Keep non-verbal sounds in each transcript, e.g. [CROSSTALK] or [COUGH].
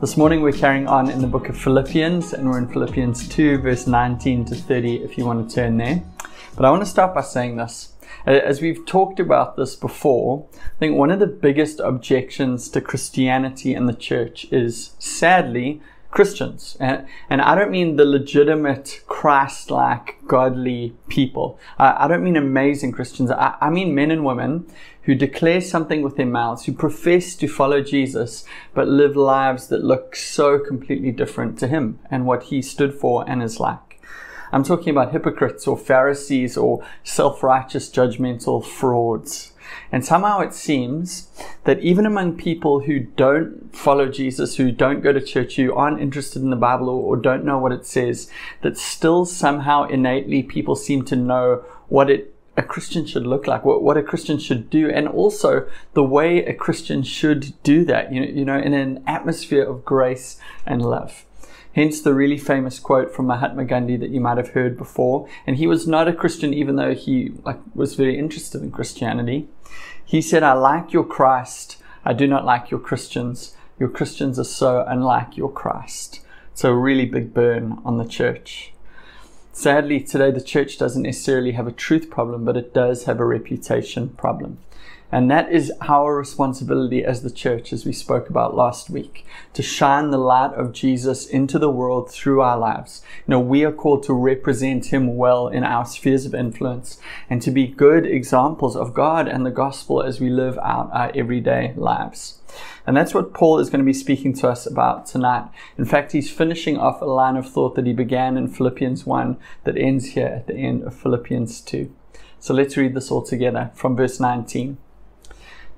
This morning we're carrying on in the book of Philippians, and we're in Philippians 2, verse 19 to 30, if you want to turn there. But I want to start by saying this. As we've talked about this before, I think one of the biggest objections to Christianity and the church is sadly Christians. And, I don't mean the legitimate Christ like, godly people. I, don't mean amazing Christians. I mean men and women who declare something with their mouths, who profess to follow Jesus, but live lives that look so completely different to Him and what He stood for and is like. I'm talking about hypocrites or Pharisees or self righteous judgmental frauds. And somehow it seems that even among people who don't follow Jesus, who don't go to church, who aren't interested in the Bible or, or, don't know what it says, that still somehow innately people seem to know what it a Christian should look like, what, what a Christian should do, and also the way a Christian should do that, you know, you know, in an atmosphere of grace and love. Hence the really famous quote from Mahatma Gandhi that you might have heard before. And he was not a Christian, even though he like, was very interested in Christianity. He said, I like your Christ. I do not like your Christians. Your Christians are so unlike your Christ. So a really big burn on the church. Sadly, today the church doesn't necessarily have a truth problem, but it does have a reputation problem. And that is our responsibility as the church, as we spoke about last week, to shine the light of Jesus into the world through our lives. You know, we are called to represent Him well in our spheres of influence and to be good examples of God and the gospel as we live out our everyday lives. And that's what Paul is going to be speaking to us about tonight. In fact, he's finishing off a line of thought that he began in Philippians 1 that ends here at the end of Philippians 2. So let's read this all together from verse 19.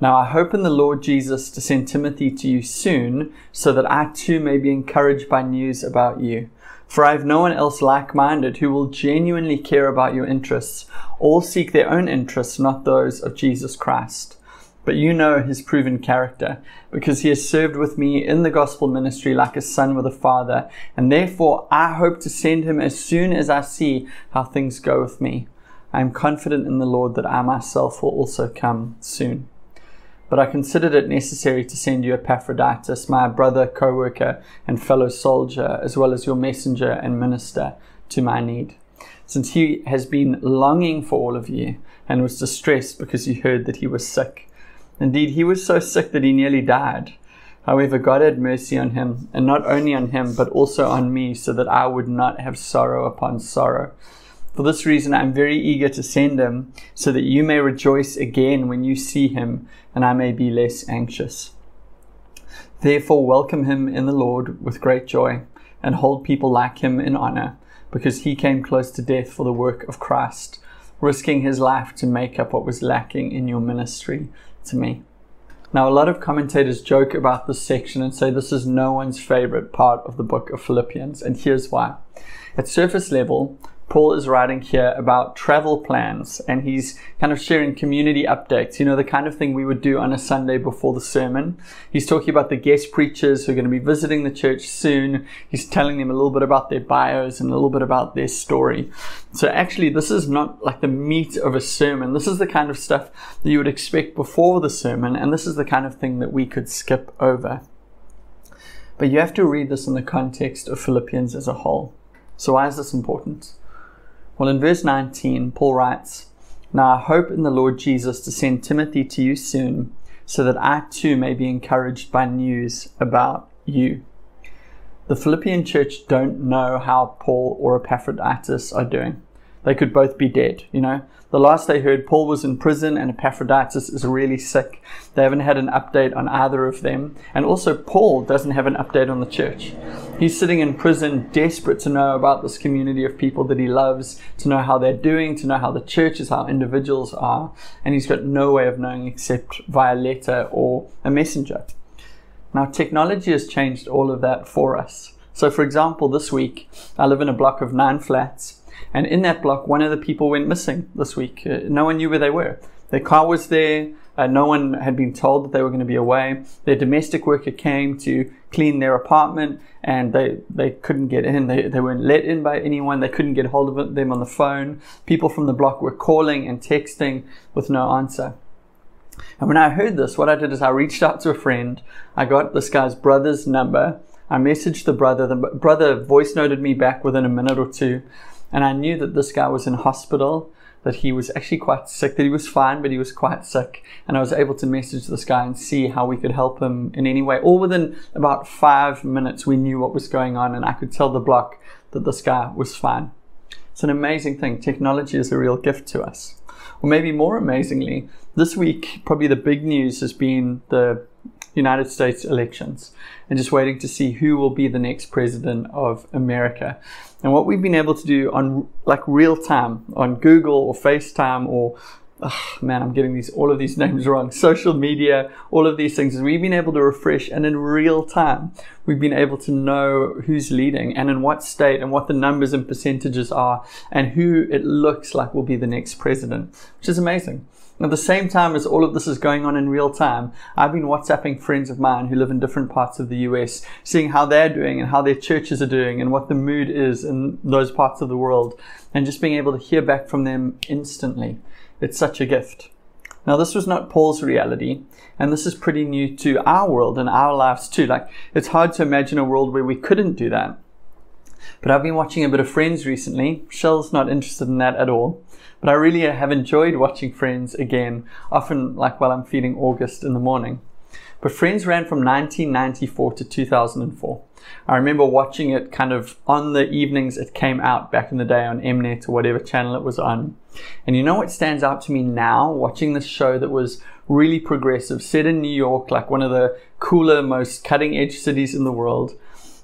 Now I hope in the Lord Jesus to send Timothy to you soon, so that I too may be encouraged by news about you. For I have no one else like minded who will genuinely care about your interests. All seek their own interests, not those of Jesus Christ. But you know his proven character, because he has served with me in the gospel ministry like a son with a father, and therefore I hope to send him as soon as I see how things go with me. I am confident in the Lord that I myself will also come soon. But I considered it necessary to send you Epaphroditus, my brother, co worker, and fellow soldier, as well as your messenger and minister to my need, since he has been longing for all of you and was distressed because he heard that he was sick. Indeed, he was so sick that he nearly died. However, God had mercy on him, and not only on him, but also on me, so that I would not have sorrow upon sorrow. For this reason, I am very eager to send him, so that you may rejoice again when you see him, and I may be less anxious. Therefore, welcome him in the Lord with great joy, and hold people like him in honor, because he came close to death for the work of Christ, risking his life to make up what was lacking in your ministry to me. Now, a lot of commentators joke about this section and say this is no one's favorite part of the book of Philippians, and here's why. At surface level, Paul is writing here about travel plans and he's kind of sharing community updates, you know, the kind of thing we would do on a Sunday before the sermon. He's talking about the guest preachers who are going to be visiting the church soon. He's telling them a little bit about their bios and a little bit about their story. So actually, this is not like the meat of a sermon. This is the kind of stuff that you would expect before the sermon, and this is the kind of thing that we could skip over. But you have to read this in the context of Philippians as a whole. So why is this important? Well, in verse 19, Paul writes, Now I hope in the Lord Jesus to send Timothy to you soon, so that I too may be encouraged by news about you. The Philippian church don't know how Paul or Epaphroditus are doing. They could both be dead, you know. The last they heard, Paul was in prison and Epaphroditus is really sick. They haven't had an update on either of them. And also, Paul doesn't have an update on the church. He's sitting in prison, desperate to know about this community of people that he loves, to know how they're doing, to know how the church is, how individuals are. And he's got no way of knowing except via letter or a messenger. Now, technology has changed all of that for us. So, for example, this week, I live in a block of nine flats. And in that block, one of the people went missing this week. Uh, no one knew where they were. Their car was there. Uh, no one had been told that they were going to be away. Their domestic worker came to clean their apartment and they, they couldn't get in. They, they weren't let in by anyone. They couldn't get hold of them on the phone. People from the block were calling and texting with no answer. And when I heard this, what I did is I reached out to a friend. I got this guy's brother's number I messaged the brother. The brother voice noted me back within a minute or two, and I knew that this guy was in hospital, that he was actually quite sick, that he was fine, but he was quite sick. And I was able to message this guy and see how we could help him in any way. All within about five minutes, we knew what was going on, and I could tell the block that this guy was fine. It's an amazing thing. Technology is a real gift to us. Or maybe more amazingly, this week, probably the big news has been the United States elections and just waiting to see who will be the next president of America. And what we've been able to do on like real time on Google or FaceTime or oh, man, I'm getting these all of these [LAUGHS] names wrong. Social media, all of these things. We've been able to refresh, and in real time, we've been able to know who's leading and in what state and what the numbers and percentages are, and who it looks like will be the next president, which is amazing. At the same time as all of this is going on in real time, I've been WhatsApping friends of mine who live in different parts of the US, seeing how they're doing and how their churches are doing and what the mood is in those parts of the world, and just being able to hear back from them instantly. It's such a gift. Now, this was not Paul's reality, and this is pretty new to our world and our lives too. Like, it's hard to imagine a world where we couldn't do that. But I've been watching a bit of Friends recently. Shell's not interested in that at all. But I really have enjoyed watching Friends again, often like while I'm feeding August in the morning. But Friends ran from 1994 to 2004. I remember watching it kind of on the evenings it came out back in the day on Mnet or whatever channel it was on. And you know what stands out to me now, watching this show that was really progressive, set in New York, like one of the cooler, most cutting edge cities in the world,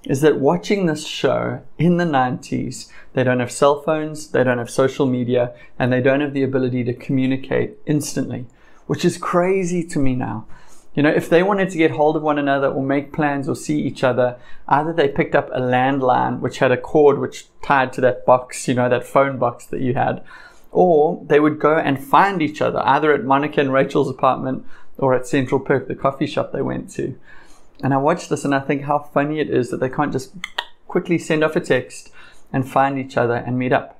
is that watching this show in the 90s, they don't have cell phones, they don't have social media, and they don't have the ability to communicate instantly, which is crazy to me now. You know, if they wanted to get hold of one another or make plans or see each other, either they picked up a landline which had a cord which tied to that box, you know, that phone box that you had, or they would go and find each other either at Monica and Rachel's apartment or at Central Perk, the coffee shop they went to. And I watch this and I think how funny it is that they can't just quickly send off a text and find each other and meet up.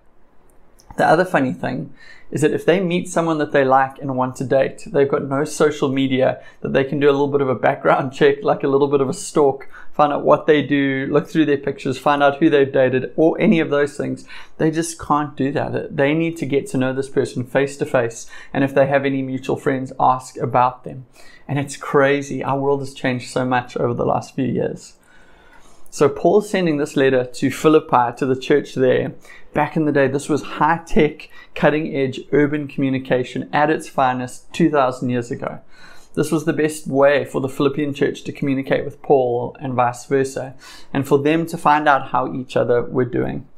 The other funny thing is that if they meet someone that they like and want to date, they've got no social media that they can do a little bit of a background [LAUGHS] check, like a little bit of a stalk, find out what they do, look through their pictures, find out who they've dated, or any of those things. They just can't do that. They need to get to know this person face to face. And if they have any mutual friends, ask about them. And it's crazy. Our world has changed so much over the last few years. So Paul's sending this letter to Philippi, to the church there. Back in the day, this was high tech, cutting edge urban communication at its finest 2,000 years ago. This was the best way for the Philippian church to communicate with Paul and vice versa, and for them to find out how each other were doing.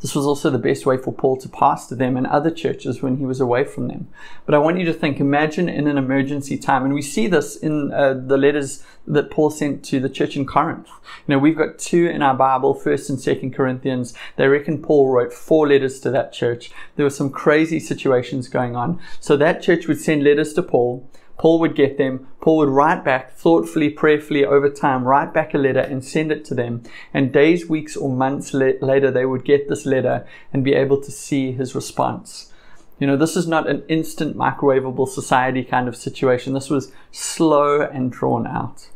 This was also the best way for Paul to pastor them and other churches when he was away from them. But I want you to think, imagine in an emergency time, and we see this in uh, the letters that Paul sent to the church in Corinth. You know, we've got two in our Bible, First and Second Corinthians. They reckon Paul wrote four letters to that church. There were some crazy situations going on. So that church would send letters to Paul. Paul would get them. Paul would write back thoughtfully, prayerfully over time, write back a letter and send it to them. And days, weeks, or months later, they would get this letter and be able to see his response. You know, this is not an instant microwavable society kind of situation. This was slow and drawn out.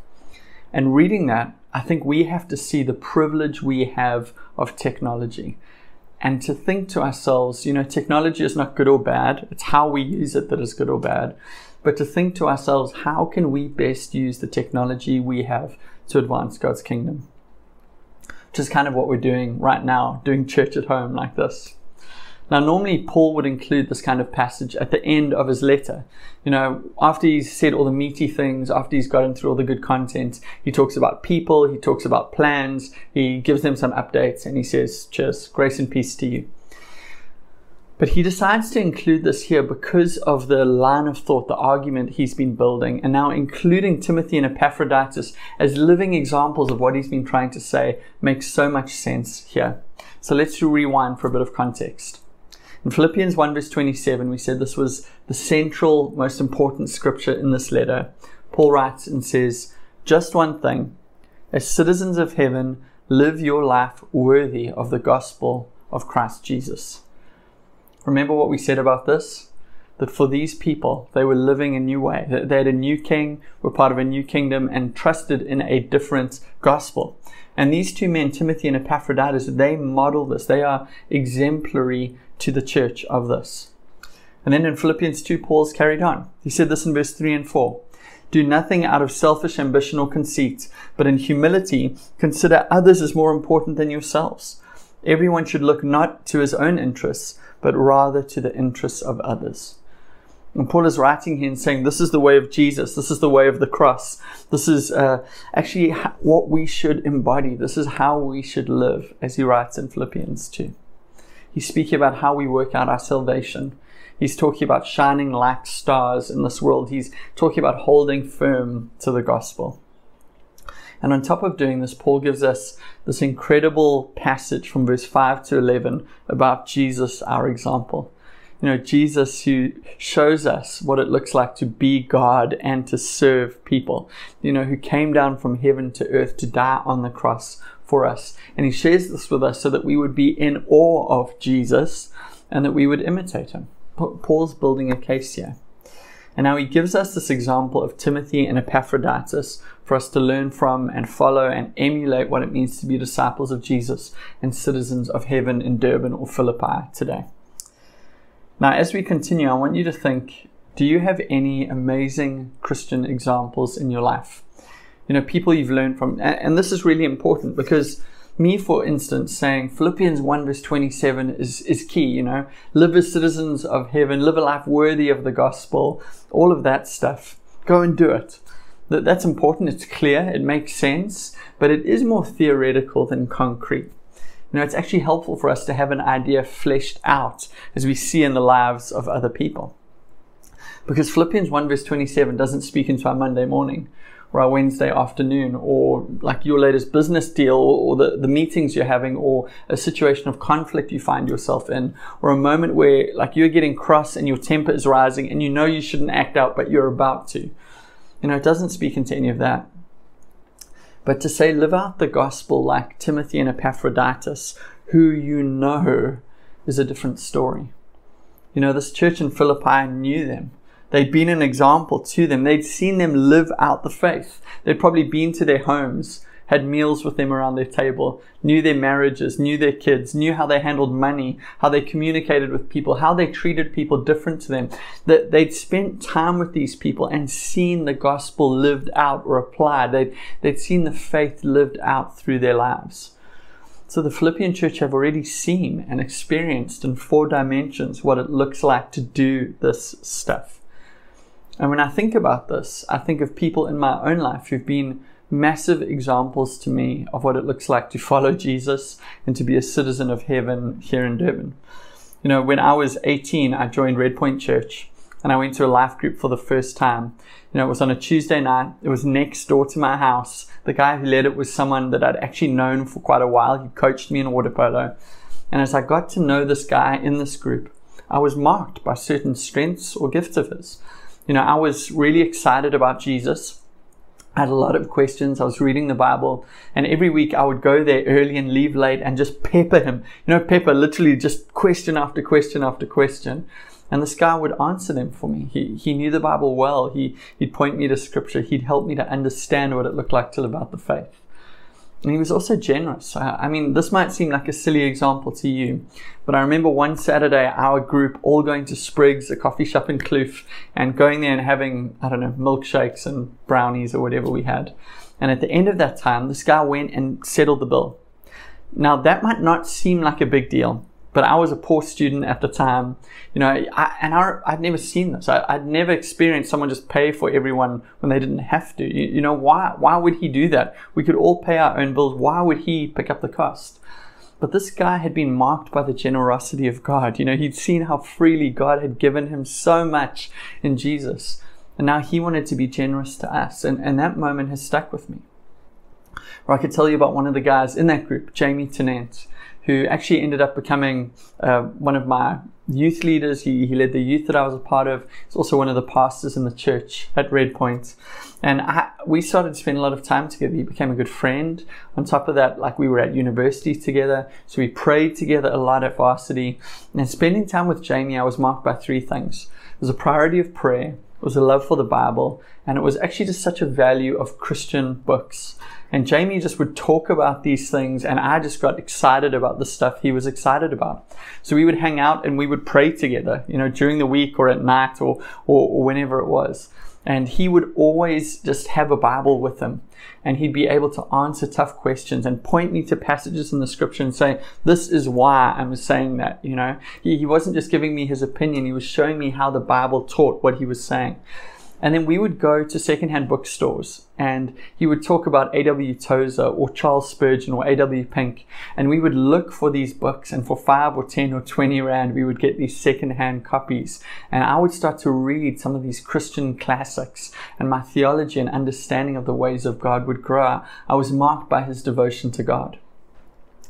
And reading that, I think we have to see the privilege we have of technology and to think to ourselves, you know, technology is not good or bad. It's how we use it that is good or bad but to think to ourselves, how can we best use the technology we have to advance God's kingdom? Which is kind of what we're doing right now, doing church at home like this. Now, normally Paul would include this kind of passage at the end of his letter. You know, after he's said all the meaty things, after he's gotten through all the good content, he talks about people, he talks about plans, he gives them some updates, and he says, Cheers, grace and peace to you. But he decides to include this here because of the line of thought, the argument he's been building, and now including Timothy and Epaphroditus as living examples of what he's been trying to say makes so much sense here. So let's rewind for a bit of context. In Philippians 1 verse 27, we said this was the central, most important scripture in this letter. Paul writes and says, Just one thing. As citizens of heaven, live your life worthy of the gospel of Christ Jesus. Remember what we said about this? that for these people, they were living a new way. They had a new king, were part of a new kingdom, and trusted in a different gospel. And these two men, Timothy and Epaphroditus, they model this. They are exemplary to the church of this. And then in Philippians 2, Paul's carried on. He said this in verse 3 and 4. Do nothing out of selfish ambition or conceit, but in humility consider others as more important than yourselves. Everyone should look not to his own interests, but rather to the interests of others. And Paul is writing here and saying, This is the way of Jesus. This is the way of the cross. This is uh, actually what we should embody. This is how we should live, as he writes in Philippians 2. He's speaking about how we work out our salvation. He's talking about shining like stars in this world. He's talking about holding firm to the gospel. And on top of doing this, Paul gives us this incredible passage from verse 5 to 11 about Jesus, our example you know, Jesus who shows us what it looks like to be God and to serve people, you know, who came down from heaven to earth to die on the cross for us. And he shares this with us so that we would be in awe of Jesus and that we would imitate him. Paul's building a case here. And now he gives us this example of Timothy and Epaphroditus for us to learn from and follow and emulate what it means to be disciples of Jesus and citizens of heaven in Durban or Philippi today. Now, as we continue, I want you to think do you have any amazing Christian examples in your life? You know, people you've learned from. And this is really important because me, for instance, saying Philippians 1 verse 27 is, is key, you know, live as citizens of heaven, live a life worthy of the gospel, all of that stuff. Go and do it. That, that's important. It's clear. It makes sense, but it is more theoretical than concrete. You know, it's actually helpful for us to have an idea fleshed out as we see in the lives of other people. Because Philippians 1 verse 27 doesn't speak into our Monday morning or our Wednesday afternoon or like your latest business deal or the, the meetings you're having or a situation of conflict you find yourself in or a moment where like you're getting cross and your temper is rising and you know you shouldn't act out but you're about to. You know, it doesn't speak into any of that. But to say, live out the gospel like Timothy and Epaphroditus, who you know, is a different story. You know, this church in Philippi knew them. They'd been an example to them. They'd seen them live out the faith. They'd probably been to their homes had meals with them around their table, knew their marriages, knew their kids, knew how they handled money, how they communicated with people, how they treated people different to them. That they'd spent time with these people and seen the gospel lived out or applied. They'd, they'd seen the faith lived out through their lives. So the Philippian church have already seen and experienced in four dimensions what it looks like to do this stuff. And when I think about this, I think of people in my own life who've been massive examples to me of what it looks like to follow Jesus and to be a citizen of heaven here in Durban. You know, when I was 18, I joined Red Point Church and I went to a life group for the first time. You know, it was on a Tuesday night. It was next door to my house. The guy who led it was someone that I'd actually known for quite a while. He coached me in water polo. And as I got to know this guy in this group, I was marked by certain strengths or gifts of his. You know, I was really excited about Jesus. I had a lot of questions. I was reading the Bible, and every week I would go there early and leave late and just pepper him. You know, pepper literally just question after question after question. And this guy would answer them for me. He, he knew the Bible well. He, he'd point me to scripture. He'd help me to understand what it looked like to live out the faith. And he was also generous. Uh, I mean, this might seem like a silly example to you, but I remember one Saturday, our group all going to Spriggs, a coffee shop in Kloof, and going there and having, I don't know, milkshakes and brownies or whatever we had. And at the end of that time, this guy went and settled the bill. Now, that might not seem like a big deal, but I was a poor student at the time, you know, I, and I, would never seen this. I, would never experienced someone just pay for everyone when they didn't have to. You, you, know, why, why would he do that? We could all pay our own bills. Why would he pick up the cost? But this guy had been marked by the generosity of God. You know, he'd seen how freely God had given him so much in Jesus. And now he wanted to be generous to us. And, and that moment has stuck with me. Or I could tell you about one of the guys in that group, Jamie Tennant who actually ended up becoming uh, one of my youth leaders. He, he led the youth that I was a part of. He's also one of the pastors in the church at Red Point. And I, we started to spend a lot of time together. He became a good friend. On top of that, like we were at university together. So we prayed together a lot at varsity. And spending time with Jamie, I was marked by three things. Was a priority of prayer. It was a love for the Bible. And it was actually just such a value of Christian books. And Jamie just would talk about these things, and I just got excited about the stuff he was excited about. So we would hang out and we would pray together, you know, during the week or at night or, or, or whenever it was. And he would always just have a Bible with him and he'd be able to answer tough questions and point me to passages in the scripture and say, This is why I'm saying that. You know, he, he wasn't just giving me his opinion, he was showing me how the Bible taught what he was saying. And then we would go to secondhand bookstores and he would talk about A.W. Tozer or Charles Spurgeon or A.W. Pink. And we would look for these books and for five or 10 or 20 Rand, we would get these secondhand copies. And I would start to read some of these Christian classics and my theology and understanding of the ways of God would grow. I was marked by his devotion to God.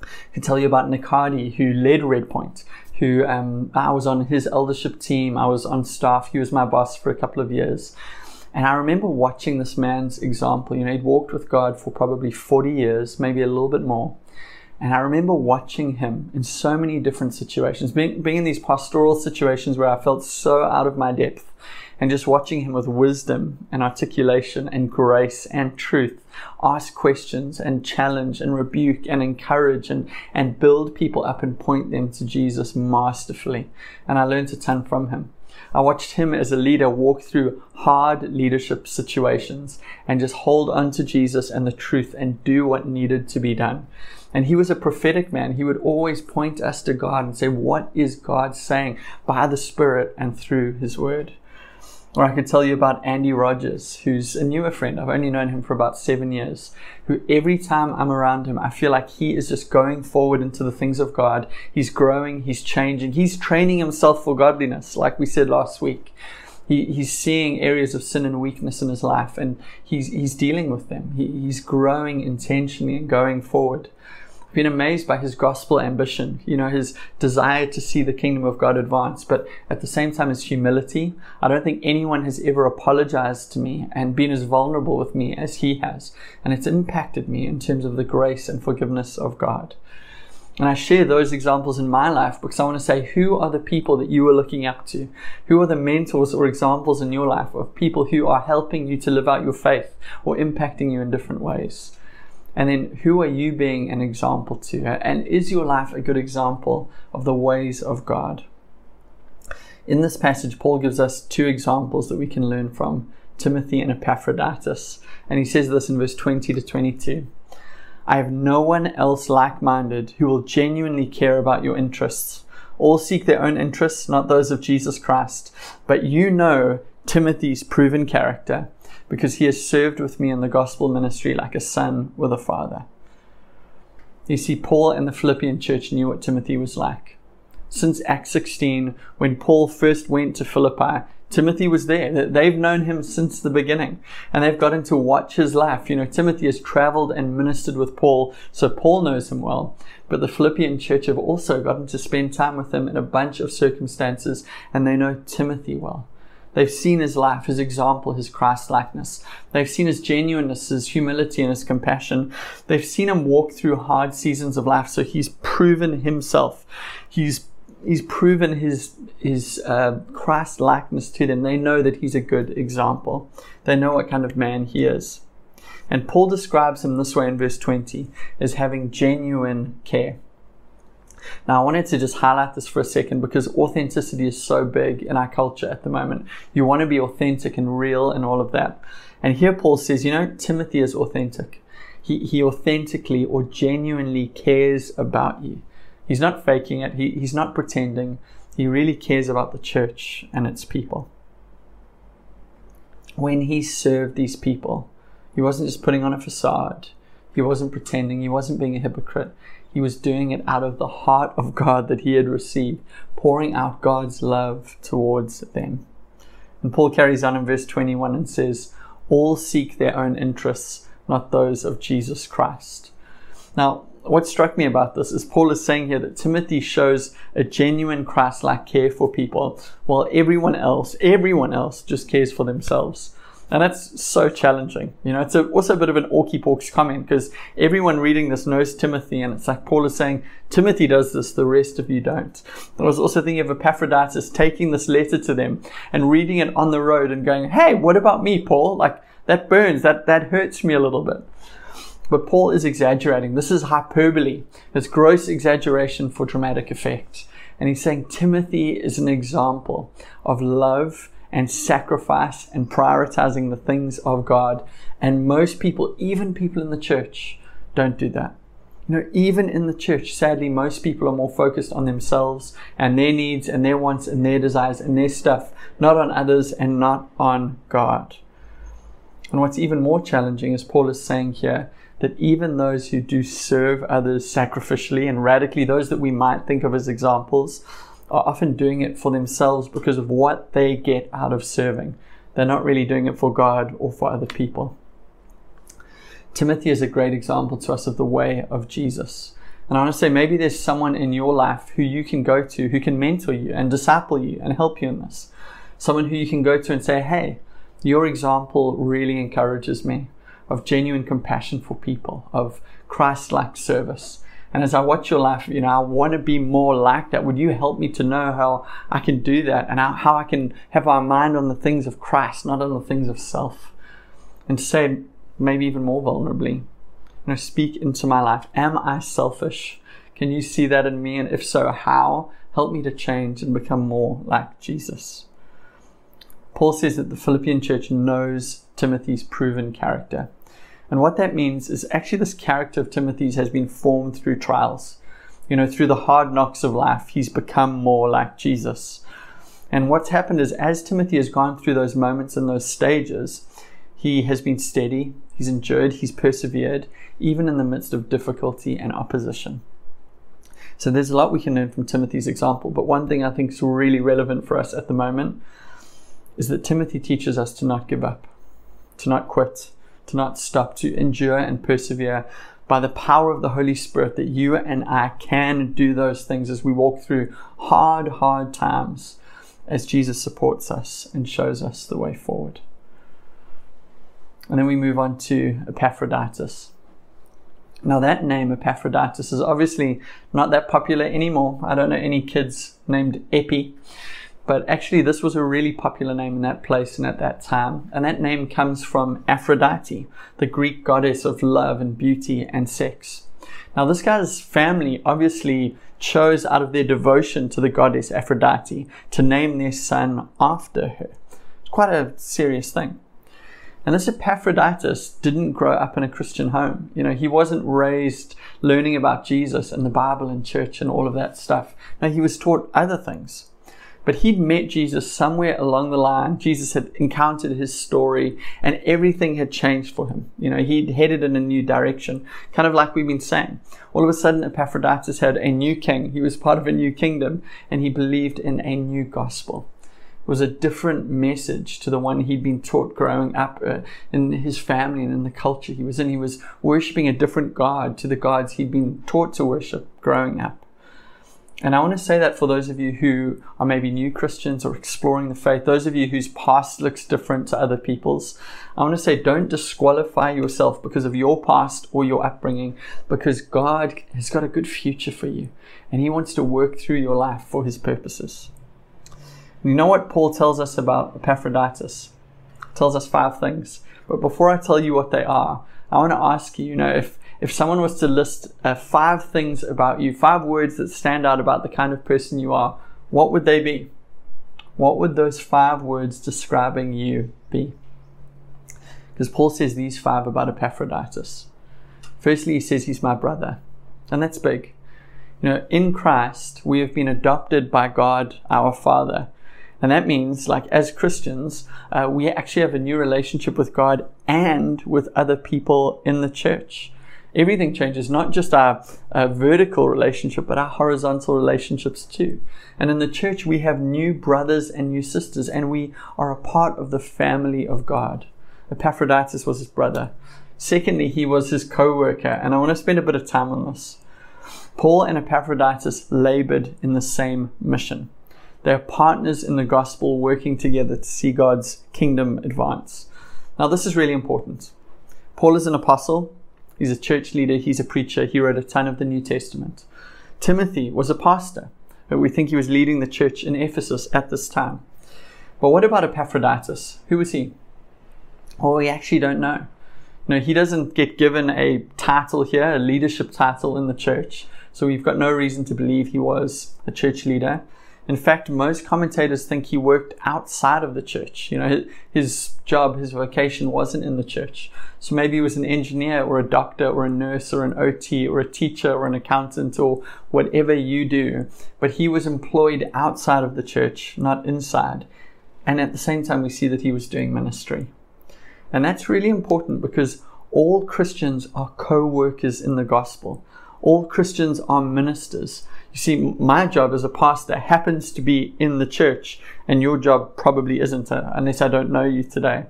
I can tell you about Nick Hardy, who led Red Point who um, I was on his eldership team. I was on staff. He was my boss for a couple of years. And I remember watching this man's example. You know, he'd walked with God for probably 40 years, maybe a little bit more. And I remember watching him in so many different situations, being, being in these pastoral situations where I felt so out of my depth and just watching him with wisdom and articulation and grace and truth ask questions and challenge and rebuke and encourage and, and build people up and point them to Jesus masterfully. And I learned a ton from him. I watched him as a leader walk through hard leadership situations and just hold on to Jesus and the truth and do what needed to be done. And he was a prophetic man. He would always point us to God and say, What is God saying by the Spirit and through his word? Or I could tell you about Andy Rogers, who's a newer friend. I've only known him for about seven years. Who every time I'm around him, I feel like he is just going forward into the things of God. He's growing, he's changing, he's training himself for godliness, like we said last week. He, he's seeing areas of sin and weakness in his life and he's, he's dealing with them. He, he's growing intentionally and going forward been amazed by his gospel ambition, you know, his desire to see the kingdom of God advance, but at the same time, his humility. I don't think anyone has ever apologized to me and been as vulnerable with me as he has. And it's impacted me in terms of the grace and forgiveness of God. And I share those examples in my life because I want to say, who are the people that you are looking up to? Who are the mentors or examples in your life of people who are helping you to live out your faith or impacting you in different ways? And then who are you being an example to? And is your life a good example of the ways of God? In this passage, Paul gives us two examples that we can learn from Timothy and Epaphroditus. And he says this in verse 20 to 22. I have no one else like minded who will genuinely care about your interests. All seek their own interests, not those of Jesus Christ. But you know Timothy's proven character because he has served with me in the gospel ministry like a son with a father. You see, Paul and the Philippian church knew what Timothy was like. Since Acts 16, when Paul first went to Philippi, Timothy was there. They've known him since the beginning and they've gotten to watch his life. You know, Timothy has traveled and ministered with Paul, so Paul knows him well. But the Philippian church have also gotten to spend time with him in a bunch of circumstances and they know Timothy well. They've seen his life, his example, his Christ likeness. They've seen his genuineness, his humility, and his compassion. They've seen him walk through hard seasons of life. So he's proven himself. He's he's proven his his uh, Christ likeness to them. They know that he's a good example. They know what kind of man he is. And Paul describes him this way in verse 20 as having genuine care. Now, I wanted to just highlight this for a second because authenticity is so big in our culture at the moment. You want to be authentic and real and all of that. And here Paul says, you know, Timothy is authentic. He, he authentically or genuinely cares about you. He's not faking it, he, he's not pretending. He really cares about the church and its people. When he served these people, he wasn't just putting on a facade. He wasn't pretending. He wasn't being a hypocrite. He was doing it out of the heart of God that he had received, pouring out God's love towards them. And Paul carries on in verse 21 and says, All seek their own interests, not those of Jesus Christ. Now, what struck me about this is Paul is saying here that Timothy shows a genuine Christ like care for people while everyone else, everyone else just cares for themselves. And that's so challenging. You know, it's a, also a bit of an orky porks comment because everyone reading this knows Timothy, and it's like Paul is saying, Timothy does this, the rest of you don't. I was also thinking of Epaphroditus taking this letter to them and reading it on the road and going, Hey, what about me, Paul? Like, that burns, that, that hurts me a little bit. But Paul is exaggerating. This is hyperbole. It's gross exaggeration for dramatic effect. And he's saying Timothy is an example of love and sacrifice and prioritizing the things of God. And most people, even people in the church, don't do that. You know, even in the church, sadly, most people are more focused on themselves and their needs and their wants and their desires and their stuff, not on others and not on God. And what's even more challenging, as Paul is saying here, that even those who do serve others sacrificially and radically, those that we might think of as examples, are often doing it for themselves because of what they get out of serving. They're not really doing it for God or for other people. Timothy is a great example to us of the way of Jesus. And I want to say maybe there's someone in your life who you can go to who can mentor you and disciple you and help you in this. Someone who you can go to and say, hey, your example really encourages me of genuine compassion for people, of Christ like service. And as I watch your life, you know, I want to be more like that. Would you help me to know how I can do that and how I can have my mind on the things of Christ, not on the things of self? And to say, maybe even more vulnerably, you know, speak into my life. Am I selfish? Can you see that in me? And if so, how? Help me to change and become more like Jesus. Paul says that the Philippian church knows Timothy's proven character. And what that means is actually this character of Timothy's has been formed through trials. You know, through the hard knocks of life, he's become more like Jesus. And what's happened is as Timothy has gone through those moments and those stages, he has been steady, he's endured, he's persevered, even in the midst of difficulty and opposition. So there's a lot we can learn from Timothy's example, but one thing I think is really relevant for us at the moment is that Timothy teaches us to not give up, to not quit, to not stop, to endure and persevere by the power of the Holy Spirit that you and I can do those things as we walk through hard, hard times as Jesus supports us and shows us the way forward. And then we move on to Epaphroditus. Now, that name, Epaphroditus, is obviously not that popular anymore. I don't know any kids named Epi. But actually, this was a really popular name in that place and at that time. And that name comes from Aphrodite, the Greek goddess of love and beauty and sex. Now, this guy's family obviously chose out of their devotion to the goddess Aphrodite to name their son after her. It's quite a serious thing. And this Epaphroditus didn't grow up in a Christian home. You know, he wasn't raised learning about Jesus and the Bible and church and all of that stuff. No, he was taught other things. But he'd met Jesus somewhere along the line. Jesus had encountered his story and everything had changed for him. You know, he'd headed in a new direction, kind of like we've been saying. All of a sudden, Epaphroditus had a new king. He was part of a new kingdom and he believed in a new gospel. It was a different message to the one he'd been taught growing up uh, in his family and in the culture he was in. He was worshipping a different God to the gods he'd been taught to worship growing up. And I want to say that for those of you who are maybe new Christians or exploring the faith, those of you whose past looks different to other people's, I want to say don't disqualify yourself because of your past or your upbringing, because God has got a good future for you and He wants to work through your life for His purposes. You know what Paul tells us about Epaphroditus? He tells us five things. But before I tell you what they are, I want to ask you, you know, if if someone was to list uh, five things about you, five words that stand out about the kind of person you are, what would they be? What would those five words describing you be? Because Paul says these five about Epaphroditus. Firstly, he says he's my brother, and that's big. You know, in Christ, we have been adopted by God our Father. And that means, like, as Christians, uh, we actually have a new relationship with God and with other people in the church everything changes, not just our, our, vertical relationship, but our horizontal relationships too. And in the church, we have new brothers and new sisters, and we are a part of the family of God. Epaphroditus was his brother. Secondly, he was his co worker, and I want to spend a bit of time on this. Paul and Epaphroditus labored in the same mission. They're partners in the gospel working together to see God's kingdom advance. Now, this is really important. Paul is an apostle, he's a church leader, he's a preacher, he wrote a ton of the New Testament. Timothy was a pastor, but we think he was leading the church in Ephesus at this time. But what about Epaphroditus? Who was he? Well, we actually don't know. No, he doesn't get given a title here, a leadership title in the church. So we've got no reason to believe he was a church leader. In fact, most commentators think he worked outside of the church. You know, his job, his vocation wasn't in the church. So maybe he was an engineer or a doctor or a nurse or an OT or a teacher or an accountant or whatever you do. But he was employed outside of the church, not inside. And at the same time, we see that he was doing ministry. And that's really important because all Christians are co workers in the gospel. All Christians are ministers. You see, my job as a pastor happens to be in the church, and your job probably isn't, uh, unless I don't know you today.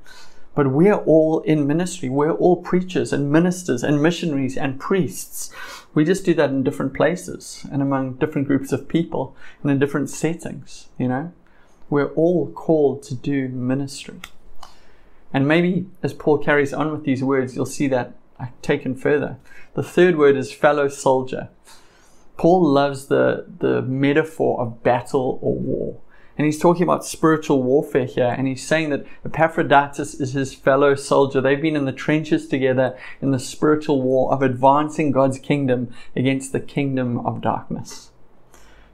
But we're all in ministry. We're all preachers and ministers and missionaries and priests. We just do that in different places and among different groups of people and in different settings, you know? We're all called to do ministry. And maybe as Paul carries on with these words, you'll see that taken further. The third word is fellow soldier. Paul loves the, the metaphor of battle or war. And he's talking about spiritual warfare here. And he's saying that Epaphroditus is his fellow soldier. They've been in the trenches together in the spiritual war of advancing God's kingdom against the kingdom of darkness.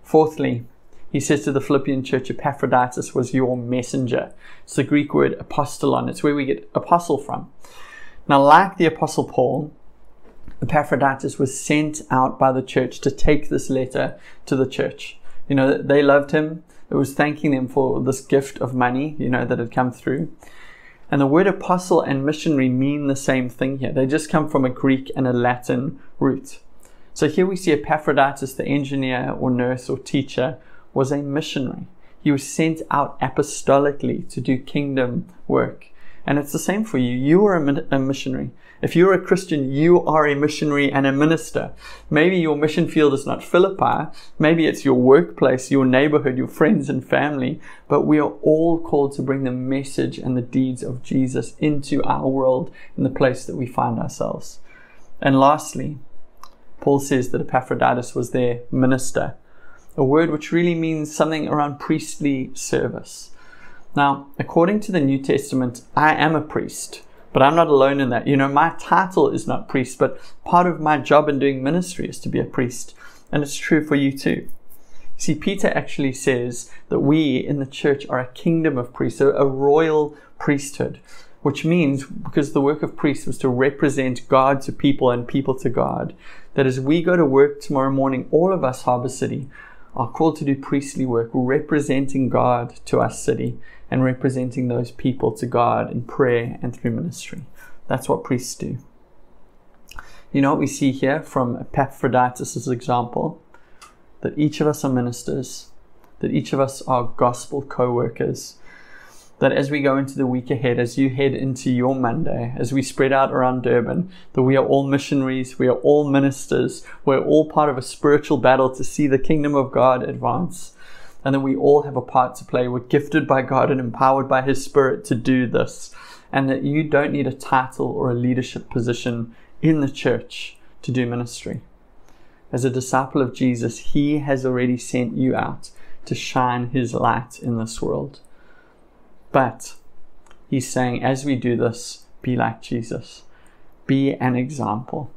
Fourthly, he says to the Philippian church, Epaphroditus was your messenger. It's the Greek word apostolon. It's where we get apostle from. Now, like the apostle Paul, Epaphroditus was sent out by the church to take this letter to the church. You know, they loved him. It was thanking them for this gift of money, you know, that had come through. And the word apostle and missionary mean the same thing here. They just come from a Greek and a Latin root. So here we see Epaphroditus, the engineer or nurse or teacher, was a missionary. He was sent out apostolically to do kingdom work. And it's the same for you. You are a, a, missionary. If you're a Christian, you are a missionary and a minister. Maybe your mission field is not Philippi. Maybe it's your workplace, your neighborhood, your friends and family. But we are all called to bring the message and the deeds of Jesus into our world in the place that we find ourselves. And lastly, Paul says that Epaphroditus was their minister a word which really means something around priestly service. Now, according to the New Testament, I am a priest, but I'm not alone in that. You know, my title is not priest, but part of my job in doing ministry is to be a priest. And it's true for you too. See, Peter actually says that we in the church are a kingdom of priests, a royal priesthood, which means because the work of priests was to represent God to people and people to God, that as we go to work tomorrow morning, all of us, Harbour City, are called to do priestly work, representing God to our city and representing those people to God in prayer and through ministry. That's what priests do. You know what we see here from Epaphroditus' example? That each of us are ministers, that each of us are gospel co workers, that as we go into the week ahead, as you head into your Monday, as we spread out around Durban, that we are all missionaries, we are all ministers, we're all part of a spiritual battle to see the kingdom of God advance, and that we all have a part to play. We're gifted by God and empowered by His Spirit to do this, and that you don't need a title or a leadership position in the church to do ministry. As a disciple of Jesus, He has already sent you out to shine His light in this world. But he's saying, as we do this, be like Jesus, be an example.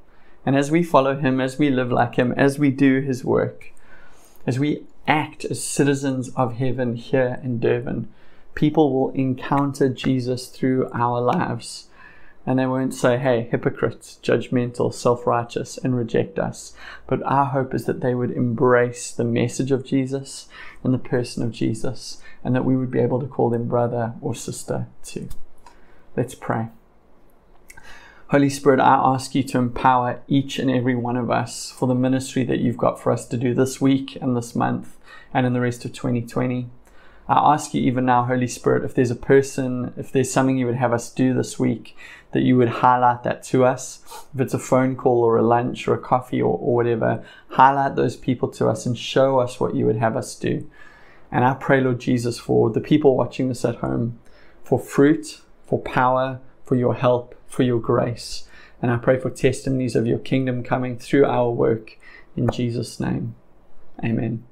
And as we follow him, as we live like him, as we do his work, as we act as citizens of heaven here in Durban, people will encounter Jesus through our lives. And they won't say, hey, hypocrites, judgmental, self righteous, and reject us. But our hope is that they would embrace the message of Jesus and the person of Jesus and that we would be able to call them brother or sister too. Let's pray. Holy Spirit, I ask you to empower each and every one of us for the ministry that you've got for us to do this week and this month and in the rest of 2020. I ask you even now, Holy Spirit, if there's a person, if there's something you would have us do this week, that you would highlight that to us. If it's a phone call or a lunch or a coffee or, or whatever, highlight those people to us and show us what you would have us do. And I pray, Lord Jesus, for the people watching this at home, for fruit, for power, for your help, for your grace. And I pray for testimonies of your kingdom coming through our work in Jesus' name. Amen.